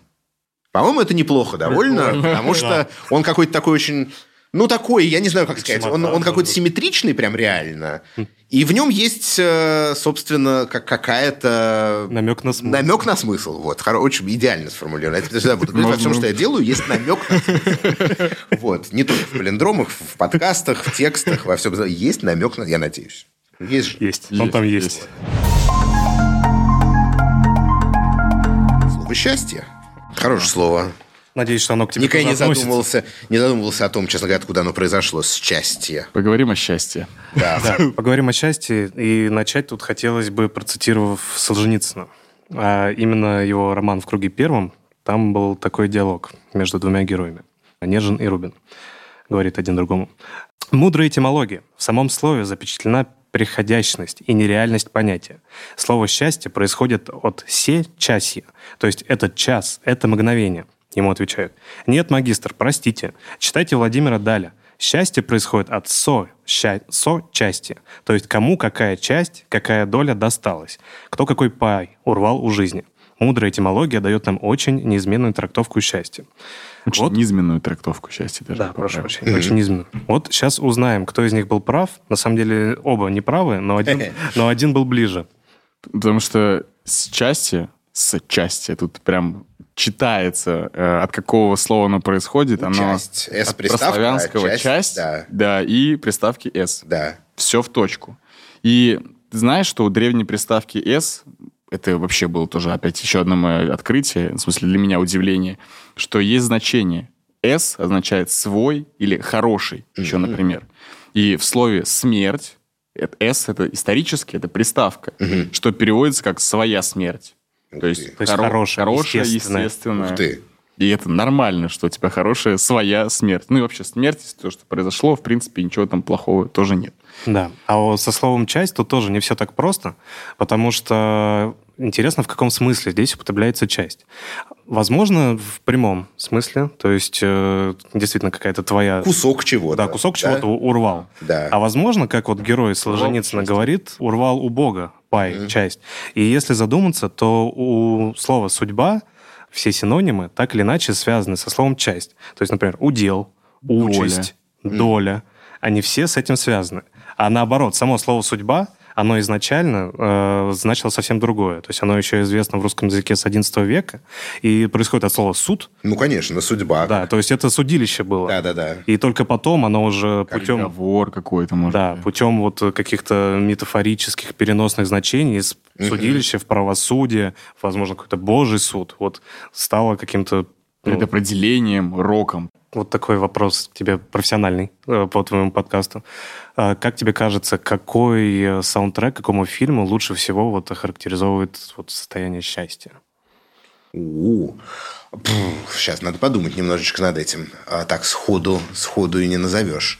По-моему, это неплохо довольно, потому что он какой-то такой очень... Ну, такой, я не знаю, как сказать. Он, он какой-то симметричный прям реально. И в нем есть, э, собственно, как какая-то... Намек на смысл. Намек на смысл. Вот, очень идеально сформулировано. Я всегда буду говорить, во всем, что я делаю, есть намек на смысл. Вот. Не только в палиндромах, в подкастах, в текстах, во всем. Есть намек на... Я надеюсь. Есть же. Есть. Он там есть. Слово «счастье». Хорошее слово. Надеюсь, что оно к тебе Никогда не задумывался, не задумывался о том, честно говоря, откуда оно произошло. Счастье. Поговорим о счастье. Да. Да, поговорим о счастье. И начать тут хотелось бы, процитировав Солженицына. А именно его роман «В круге первом». Там был такой диалог между двумя героями. Нежин и Рубин. Говорит один другому. Мудрая этимология. В самом слове запечатлена приходящность и нереальность понятия. Слово «счастье» происходит от «се» – «часье», то есть этот час, это мгновение. Ему отвечают. Нет, магистр, простите. Читайте Владимира Даля. Счастье происходит от со, ща, со части. То есть кому какая часть, какая доля досталась. Кто какой пай урвал у жизни. Мудрая этимология дает нам очень неизменную трактовку счастья. Очень Вот. низменную трактовку счастья даже. Да, прошу прощения. Очень низменную. Вот сейчас узнаем, кто из них был прав. На самом деле оба не правы, но один, но один был ближе. Потому что с части, с части, тут прям читается, э, от какого слова оно происходит. Оно Часть. С от прославянского часть, часть, да. да, и приставки «с». Да. Все в точку. И ты знаешь, что у древней приставки «с» это вообще было тоже опять еще одно мое открытие, в смысле для меня удивление, что есть значение. «С» означает «свой» или «хороший» еще, например. И в слове «смерть» это «с» — это исторически, это приставка, что переводится как «своя смерть». Ух То есть. То есть хоро- хорошая, хорошая, естественная. естественная. Ух ты. И это нормально, что у тебя хорошая своя смерть. Ну и вообще смерть, то, что произошло, в принципе, ничего там плохого тоже нет. Да. А со словом «часть» тут тоже не все так просто, потому что интересно, в каком смысле здесь употребляется «часть». Возможно, в прямом смысле, то есть э, действительно какая-то твоя... Кусок чего-то. Да, кусок чего-то урвал. Да. А возможно, как вот герой Солженицына говорит, урвал у Бога пай, часть. И если задуматься, то у слова «судьба» все синонимы так или иначе связаны со словом «часть». То есть, например, удел, участь, доля. Они все с этим связаны. А наоборот, само слово «судьба» оно изначально э, значило совсем другое. То есть оно еще известно в русском языке с XI века, и происходит от слова «суд». Ну, конечно, судьба. Да, то есть это судилище было. Да-да-да. И только потом оно уже путем... Договор какой-то, может Да, быть. путем вот каких-то метафорических переносных значений из судилища в правосудие, возможно, какой-то божий суд, вот стало каким-то... ну, Предопределением, роком. вот такой вопрос к тебе профессиональный э, по твоему подкасту. А Как тебе кажется, какой э, саундтрек, какому фильму лучше всего вот охарактеризовывает вот состояние счастья? У, Сейчас надо подумать немножечко над этим. А так сходу, сходу и не назовешь.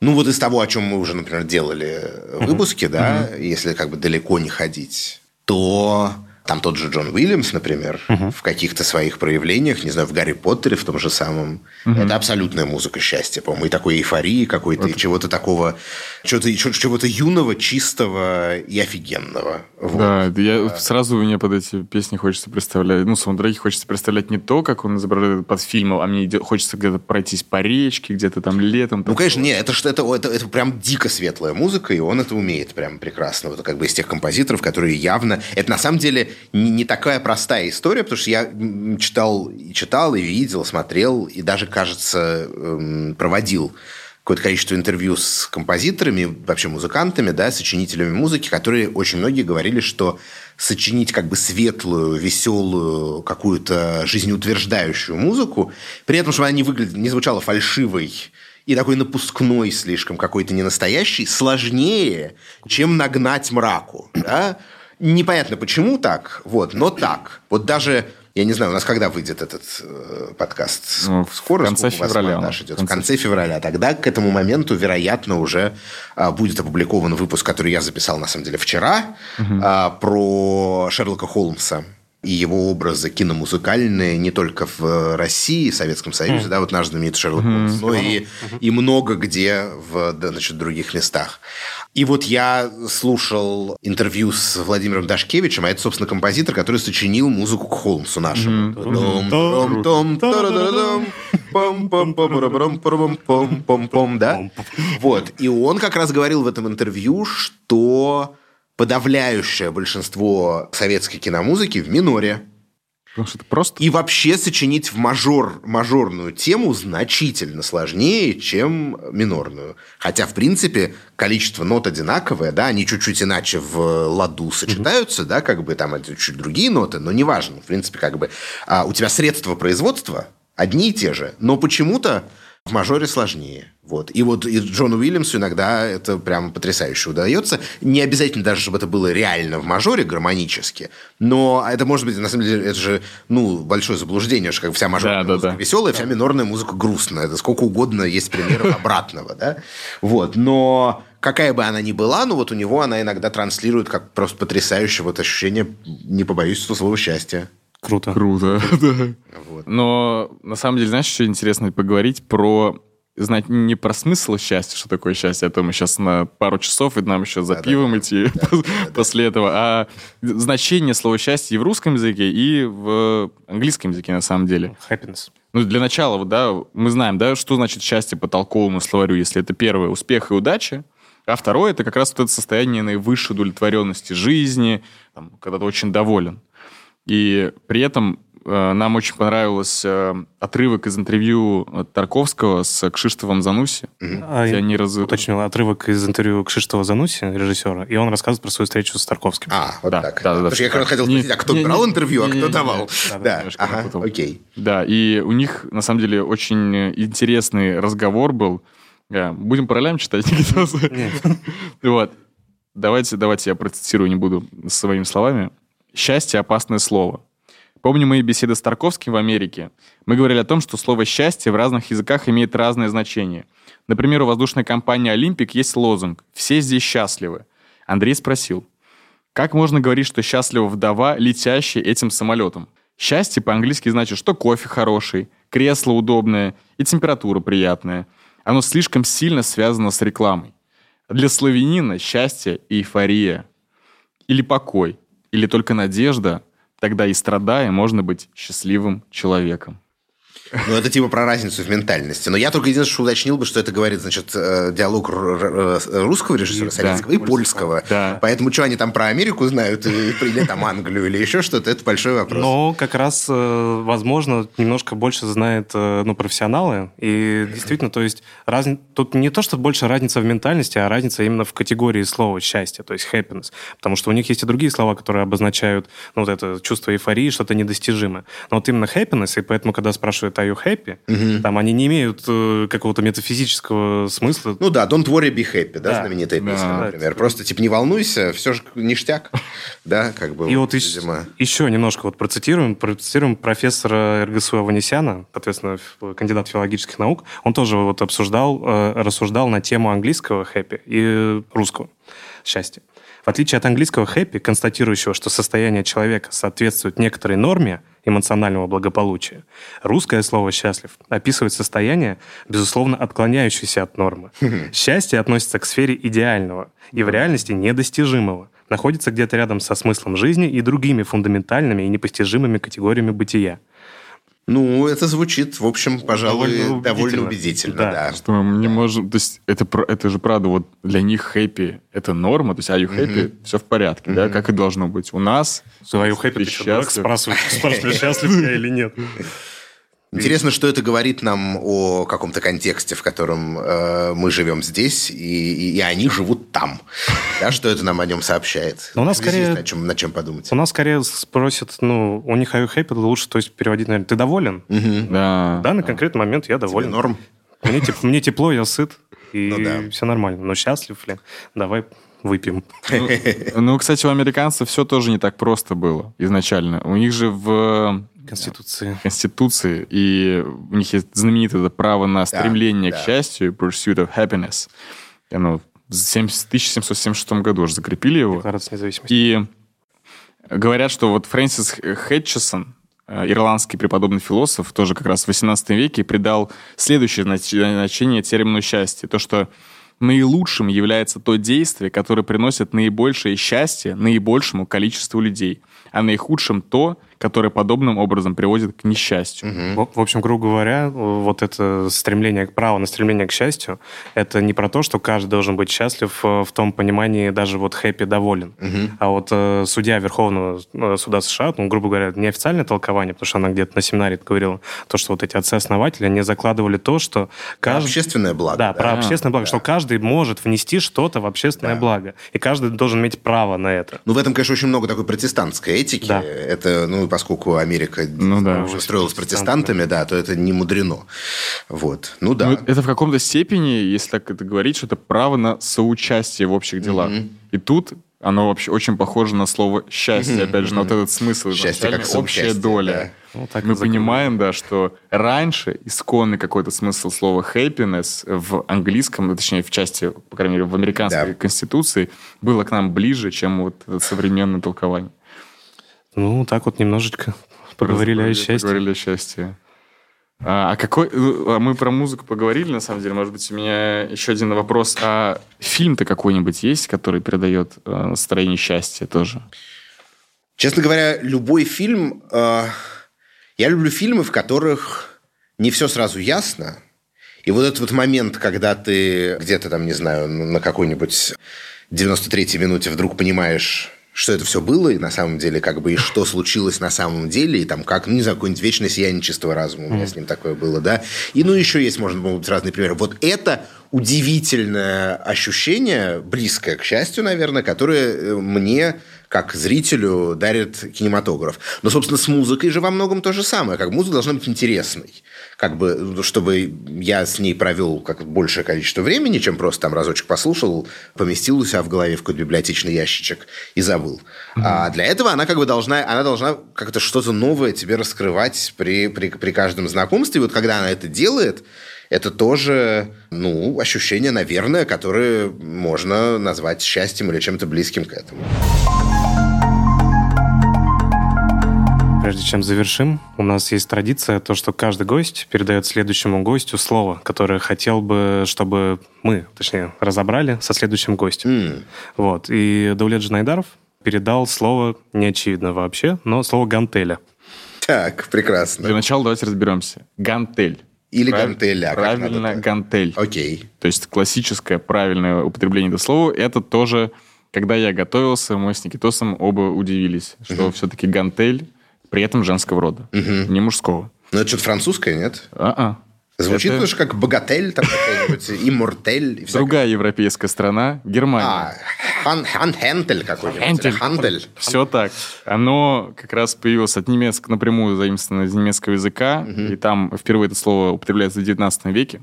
Ну, вот из того, о чем мы уже, например, делали выпуски, да, если как бы далеко не ходить, то там тот же Джон Уильямс, например, в каких-то своих проявлениях, не знаю, в Гарри Поттере, в том же самом, это абсолютная музыка счастья, по-моему, и такой эйфории какой-то, и чего-то такого, чего-то, чего-то юного, чистого и офигенного. Вот. Да, я сразу мне под эти песни хочется представлять, ну, саундтреки хочется представлять не то, как он изображает под фильмом, а мне хочется где-то пройтись по речке, где-то там летом. Ну, конечно, нет, это, это, это, это прям дико светлая музыка, и он это умеет прям прекрасно. Вот как бы из тех композиторов, которые явно... Это на самом деле не, не такая простая история, потому что я читал, и читал, и видел, смотрел, и даже, кажется, эм, проводил какое-то количество интервью с композиторами, вообще музыкантами, да, сочинителями музыки, которые очень многие говорили, что сочинить как бы светлую, веселую, какую-то жизнеутверждающую музыку, при этом, чтобы она не выглядела, не звучала фальшивой и такой напускной слишком какой-то ненастоящий, сложнее, чем нагнать мраку, да? Непонятно, почему так, вот, но так. Вот даже, я не знаю, у нас когда выйдет этот э, подкаст? Ну, в Скоро? конце у вас февраля он. идет? В В конце конце февраля. Тогда к этому моменту, вероятно, уже а, будет опубликован выпуск, который я записал, на самом деле, вчера, а, про Шерлока Холмса и его образы киномузыкальные не только в России, Советском Союзе, да, вот наш знаменитый Шерлок Холмс, но и, и много где в да, значит, других местах. И вот я слушал интервью с Владимиром Дашкевичем, а это, собственно, композитор, который сочинил музыку к Холмсу нашему. Да? Вот. И он как раз говорил в этом интервью, что подавляющее большинство советской киномузыки в миноре. Потому что это просто... И вообще сочинить в мажор, мажорную тему значительно сложнее, чем минорную. Хотя, в принципе, количество нот одинаковое, да, они чуть-чуть иначе в ладу сочетаются, да, как бы там чуть другие ноты, но неважно. В принципе, как бы а, у тебя средства производства одни и те же, но почему-то в мажоре сложнее. Вот. И вот и Джону Уильямсу иногда это прям потрясающе удается. Не обязательно даже, чтобы это было реально в мажоре гармонически, но это может быть, на самом деле, это же ну, большое заблуждение, что как вся мажорная Да, да, музыка да. веселая, вся минорная музыка грустная. Это сколько угодно есть примеров обратного. Да? Вот. Но какая бы она ни была, ну вот у него она иногда транслирует как просто потрясающее вот ощущение, не побоюсь этого слова, счастья. Круто. Круто, да. Вот. Но на самом деле, знаешь, что интересно поговорить про знать не про смысл счастья, что такое счастье, а то мы сейчас на пару часов, и нам еще за Да, пивом да, идти после этого, а значение слова счастье и в русском языке, и в английском языке на самом деле. Happiness. Ну, для начала, вот, да, мы знаем, да, что значит счастье по толковому словарю, если это первое – успех и удача, а второе – это как раз вот это состояние наивысшей удовлетворенности жизни, там, когда ты очень доволен. И при этом э, нам очень понравился э, отрывок из интервью э, Тарковского с Кшиштовым Зануси, А, где я они раз... уточнил отрывок из интервью Кшиштова Зануси, режиссера, и он рассказывает про свою встречу с Тарковским. А, вот Да, так. да, да, Потому что я как раз хотел спросить, а кто не- брал не- интервью, а не- кто не- давал? не- Да, немножко ага, напутал. окей. Да, и у них, на самом деле, очень интересный разговор был. Да, будем по ролям читать, Никитос? Вот. Давайте, давайте я процитирую, не буду своими словами. «Счастье – опасное слово. Помню мои беседы с Тарковским в Америке. Мы говорили о том, что слово «счастье» в разных языках имеет разное значение. Например, у воздушной компании «Олимпик» есть лозунг «Все здесь счастливы». Андрей спросил, как можно говорить, что счастлива вдова, летящая этим самолетом? Счастье по-английски значит, что кофе хороший, кресло удобное и температура приятная. Оно слишком сильно связано с рекламой. Для славянина счастье эйфория. Или покой, или только надежда, тогда и страдая можно быть счастливым человеком. Ну, это типа про разницу в ментальности. Но я только единственное, что уточнил бы, что это говорит, значит, э, диалог р- э, русского режиссера И- советского да, и польского. Да. Поэтому что они там про Америку знают, и- или там Англию, или еще что-то, это большой вопрос. Но как раз, э, возможно, немножко больше знают э, ну, профессионалы. И действительно, то есть разни... тут не то, что больше разница в ментальности, а разница именно в категории слова счастье, то есть happiness. Потому что у них есть и другие слова, которые обозначают ну, вот это чувство эйфории, что-то недостижимое. Но вот именно happiness, и поэтому, когда спрашивают are you happy, там они не имеют э, какого-то метафизического смысла. Ну да, Don't worry, be happy, да, Да. знаменитая Да. песня, например. Просто, типа, не волнуйся, все же ништяк, да, как бы, И вот ещ- видимо. еще немножко вот процитируем, процитируем профессора РГСУ Аванесяна, соответственно, кандидат филологических наук. Он тоже вот обсуждал, э, рассуждал на тему английского хэппи и русского счастья. В отличие от английского happy, констатирующего, что состояние человека соответствует некоторой норме эмоционального благополучия, русское слово «счастлив» описывает состояние, безусловно, отклоняющееся от нормы. Счастье относится к сфере идеального и в реальности недостижимого, находится где-то рядом со смыслом жизни и другими фундаментальными и непостижимыми категориями бытия. Ну, это звучит, в общем, пожалуй, Довольно довольно убедительно. убедительно, Да. да. Что мы не можем... То есть это, про- это же правда, вот для них хэппи – это норма, то есть are you happy? Все в порядке, да, как и должно быть. У нас... Свою хэппи ты ты что, дурак, счастлив? спрашиваешь, спрашиваешь, счастлив я или нет. Интересно, что это говорит нам о каком-то контексте, в котором э, мы живем здесь, и, и- и они живут там. Да, что это нам о нем сообщает? Но у нас скорее- Над чем, над чем подумать. У нас скорее спросят, ну, у них are you happy, лучше, то есть переводить, наверное, ты доволен? Да. В данный конкретный момент я Тебе доволен. норм? Мне, теп- мне тепло, я сыт, и Ну да. все нормально. Но счастлив ли? Давай выпьем. Ну, кстати, у американцев все тоже не так просто было изначально. У них же в Конституции. Конституции, и у них есть знаменитое это право на стремление да. к счастью, pursuit of happiness. И оно в 70 1776 году уже закрепили его. Декларация независимости. И говорят, что вот Фрэнсис Хэтчесон, э, ирландский преподобный философ, тоже как раз в 18 веке придал следующее знач- значение термину счастье. То, что наилучшим является то действие, которое приносит наибольшее счастье наибольшему количеству людей, а наихудшим то, которое подобным образом приводит к несчастью. В, в общем, грубо говоря, вот это стремление, право на стремление к счастью, это не про то, что каждый должен быть счастлив э, в том понимании, даже вот хэппи доволен. А вот э, судья Верховного э, суда США, ну, грубо говоря, неофициальное толкование, потому что она где-то на семинаре говорила, то, что вот эти отцы-основатели не закладывали то, что каждый... Общественное благо. Да, про общественное благо, что каждый может внести что-то в общественное благо. И каждый должен иметь право на это. Ну, в этом, конечно, очень много такой протестантской этики. Да. Это, ну, поскольку Америка Ну да. уже строилась протестантами, да, то это не мудрено. Вот. Ну да. Ну, это в каком-то степени, если так это говорить, что это право на соучастие в общих делах. И тут оно вообще очень похоже на слово счастье, опять же, на вот этот смысл. Счастье как общая доля. Ну, так и Мы понимаем, да, что раньше исконный какой-то смысл слова happiness в английском, ну, точнее, в части, по крайней мере, в американской Да. конституции, было к нам ближе, чем вот современное толкование. Ну, так вот немножечко поговорили о счастье. Поговорили о счастье. А, а какой... а Мы про музыку поговорили, на самом деле. Может быть, у меня еще один вопрос. А фильм-то какой-нибудь есть, который передает э, настроение счастья тоже? Честно говоря, любой фильм... э, я люблю фильмы, в которых не все сразу ясно. И вот этот вот момент, когда ты где-то там, не знаю, на какой-нибудь 93-й минуте вдруг понимаешь, что это все было, и на самом деле, как бы, и что случилось на самом деле, и там как, ну, не знаю, какое-нибудь вечное сияние чистого разума у меня с ним такое было, да. И, ну, еще есть, может быть, разные примеры. Вот это удивительное ощущение, близкое к счастью, наверное, которое э, мне как зрителю дарит кинематограф. Но, собственно, с музыкой же во многом то же самое. Как музыка должна быть интересной. Как бы, чтобы я с ней провел как большее количество времени, чем просто там разочек послушал, поместил у себя в голове в какой-то библиотечный ящичек и забыл. А для этого она как бы должна, она должна как-то что-то новое тебе раскрывать при, при, при каждом знакомстве. И вот когда она это делает, это тоже, ну, ощущение, наверное, которое можно назвать счастьем или чем-то близким к этому. Прежде чем завершим, у нас есть традиция, то, что каждый гость передает следующему гостю слово, которое хотел бы, чтобы мы, точнее, разобрали со следующим гостем. М, Вот. И Даулет Джанайдаров передал слово, не очевидно вообще, но слово «гантеля». Так, Для прекрасно. начала давайте разберемся. Гантель. Или Прав- гантеля. Правильно, гантель. Окей. То есть классическое правильное употребление этого слова, это тоже, когда я готовился, мы с Никитосом оба удивились, что все-таки гантель при этом женского рода, не мужского. Ну, это что-то французское, нет? А-а. Звучит Это тоже как богатель, там какой-нибудь, иммортель. и другая европейская страна, Германия. А, хан, хан, хентель какой-нибудь. Хентель. Хандель. Все так. Оно как раз появилось от немецкого, напрямую заимствовано из немецкого языка, и там впервые это слово употребляется в 19 веке.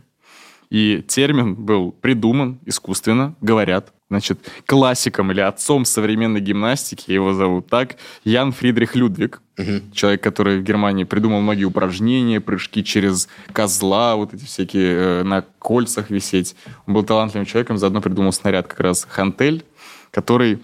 И термин был придуман искусственно, говорят. Значит, классиком или отцом современной гимнастики, его зовут так, Ян Фридрих Людвиг. Человек, который в Германии придумал многие упражнения, прыжки через козла, вот эти всякие э, на кольцах висеть. Он был талантливым человеком, заодно придумал снаряд как раз «Хантель», который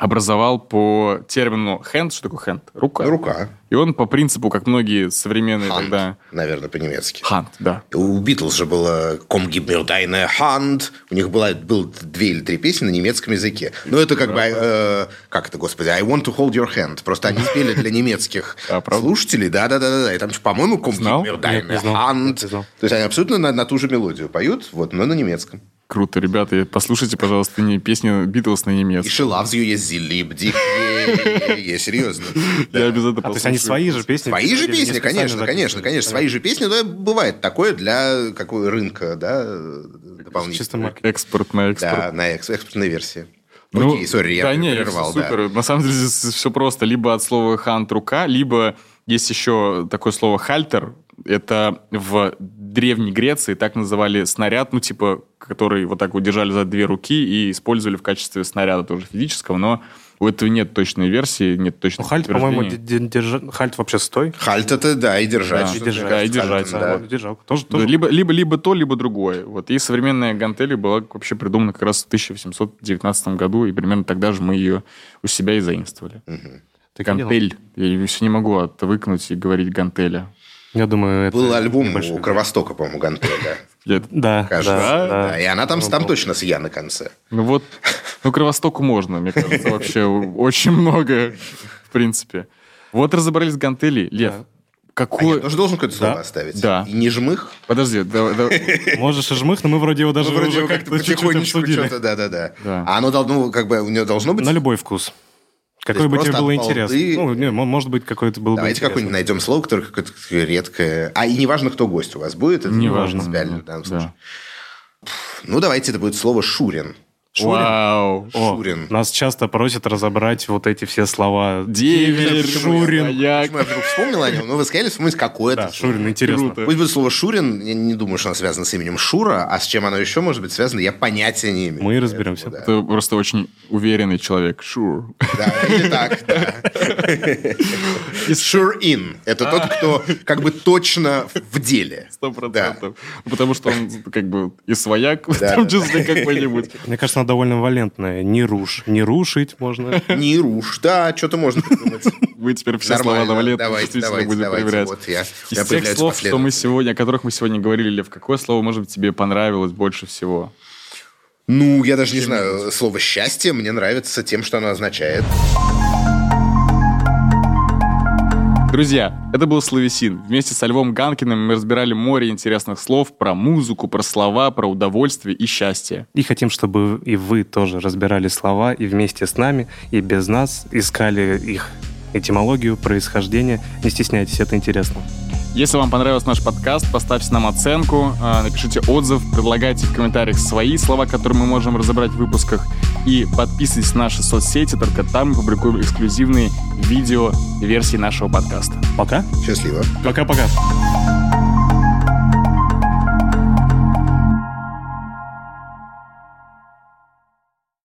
образовал по термину «хенд». Что такое «хенд»? Рука. Рука. И он по принципу, как многие современные Ханд, тогда... наверное, по-немецки. «Хант», да. У Битлз же было «Komm, gib mir deine Hand». У них было, было две или три песни на немецком языке. Но это как бы... э, как это, господи? «I want to hold your hand». Просто они спели для немецких слушателей. Да-да-да. И там, по-моему, «Komm, Знал? gib mir Нет, не deine знал. Hand». То есть они абсолютно на, на ту же мелодию поют, вот, но на немецком. Круто, ребята. Послушайте, пожалуйста, не песню Битлз на И немецком. «She loves you, liebt dich». Е-е-е, Серьезно. Я обязательно А, то есть они свои же песни? Свои же песни, конечно, конечно, конечно. Свои же песни, но бывает такое для какого рынка, да, дополнительного. Чисто маркетинг. Экспорт на экспорт. Да, на экс- экспортной версии. Ну, Окей, сори, я да, не, прервал, да. супер. На самом деле здесь все просто. Либо от слова хант рука, либо есть еще такое слово хальтер. Это в Древней Греции так называли снаряд, ну, типа, который вот так вот держали за две руки и использовали в качестве снаряда тоже физического, но у этого нет точной версии, нет Ну, точного хальт, по-моему, подтверждения. де- де- держа- хальт вообще стой. Хальт это, да, и держать. Да, и держать, да, и держать, хальтом, да. да. Вот, держалка. Тоже, Да, тоже Либо, либо, либо то, либо другое. Вот. И современная гантель была вообще придумана как раз в 1819 году, и примерно тогда же мы ее у себя и заимствовали. Такие дела. Гантель. Я все не могу отвыкнуть и говорить гантеля. Я думаю, это... Был альбом у Кровостока, по-моему, Гантеля. Я- Да, Кажется. да, Да. И она там, там точно с Я на конце. Ну вот, ну Кровостоку можно, мне кажется, вообще очень много, в принципе. Вот разобрались с гантелей. Лев, А я тоже должен какое-то слово Да. оставить? Да. И не жмых? Подожди, да- да- Можешь и жмых, но мы вроде его даже Ну, вроде уже бы как-то потихонечку обсудили. что-то, да-да-да. Да. А оно должно, как бы, у него должно быть... На любой вкус. Какой есть бы тебе было интересно. балды- Ну, не, мо- может быть, какой-то был бы Давайте интересно. какое-нибудь найдем слово, которое какое-то редкое. А и неважно, кто гость у вас будет, это Неважно. принципиально в данном Да. Ну, давайте это будет слово «шурин». Вау. О, Шурин. Нас часто просят разобрать вот эти все слова. Деверь, Шурин. маяк. Почему я вдруг вспомнил о нем? Ну, вы сказали вспомнить какое-то Да, слово. Шурин, интересно. Круто. Пусть будет слово «шурин», я не думаю, что оно связано с именем Шура, а с чем оно еще может быть связано, я понятия не имею. Мы разберемся. Поэтому, Это просто очень уверенный человек. Sure. Да, Да, или так, да. Sure in. Это тот, кто как бы точно в деле. Сто Да. процентов. Потому что он как бы и свояк, в Да, том да. числе какой-нибудь. Мне кажется, она довольно валентная. Не руш. Не рушить можно. Не руш. Да, что-то можно придумать. вы теперь все слова Давлет действительно будете проверять. Вот я, Из тех слов, что мы сегодня, о которых мы сегодня говорили, Лев, какое слово, может быть, тебе понравилось больше всего? Ну, я даже не знаю, слово «счастье» мне нравится тем, что оно означает. Друзья, это был Словесин. Вместе со Львом Ганкиным мы разбирали море интересных слов про музыку, про слова, про удовольствие и счастье. И хотим, чтобы и вы тоже разбирали слова и вместе с нами, и без нас искали их этимологию, происхождение. Не стесняйтесь, это интересно. Если вам понравился наш подкаст, поставьте нам оценку, а, напишите отзыв, предлагайте в комментариях свои слова, которые мы можем разобрать в выпусках, и подписывайтесь на наши соцсети, только там мы публикуем эксклюзивные видео версии нашего подкаста. Пока. Счастливо. Пока-пока.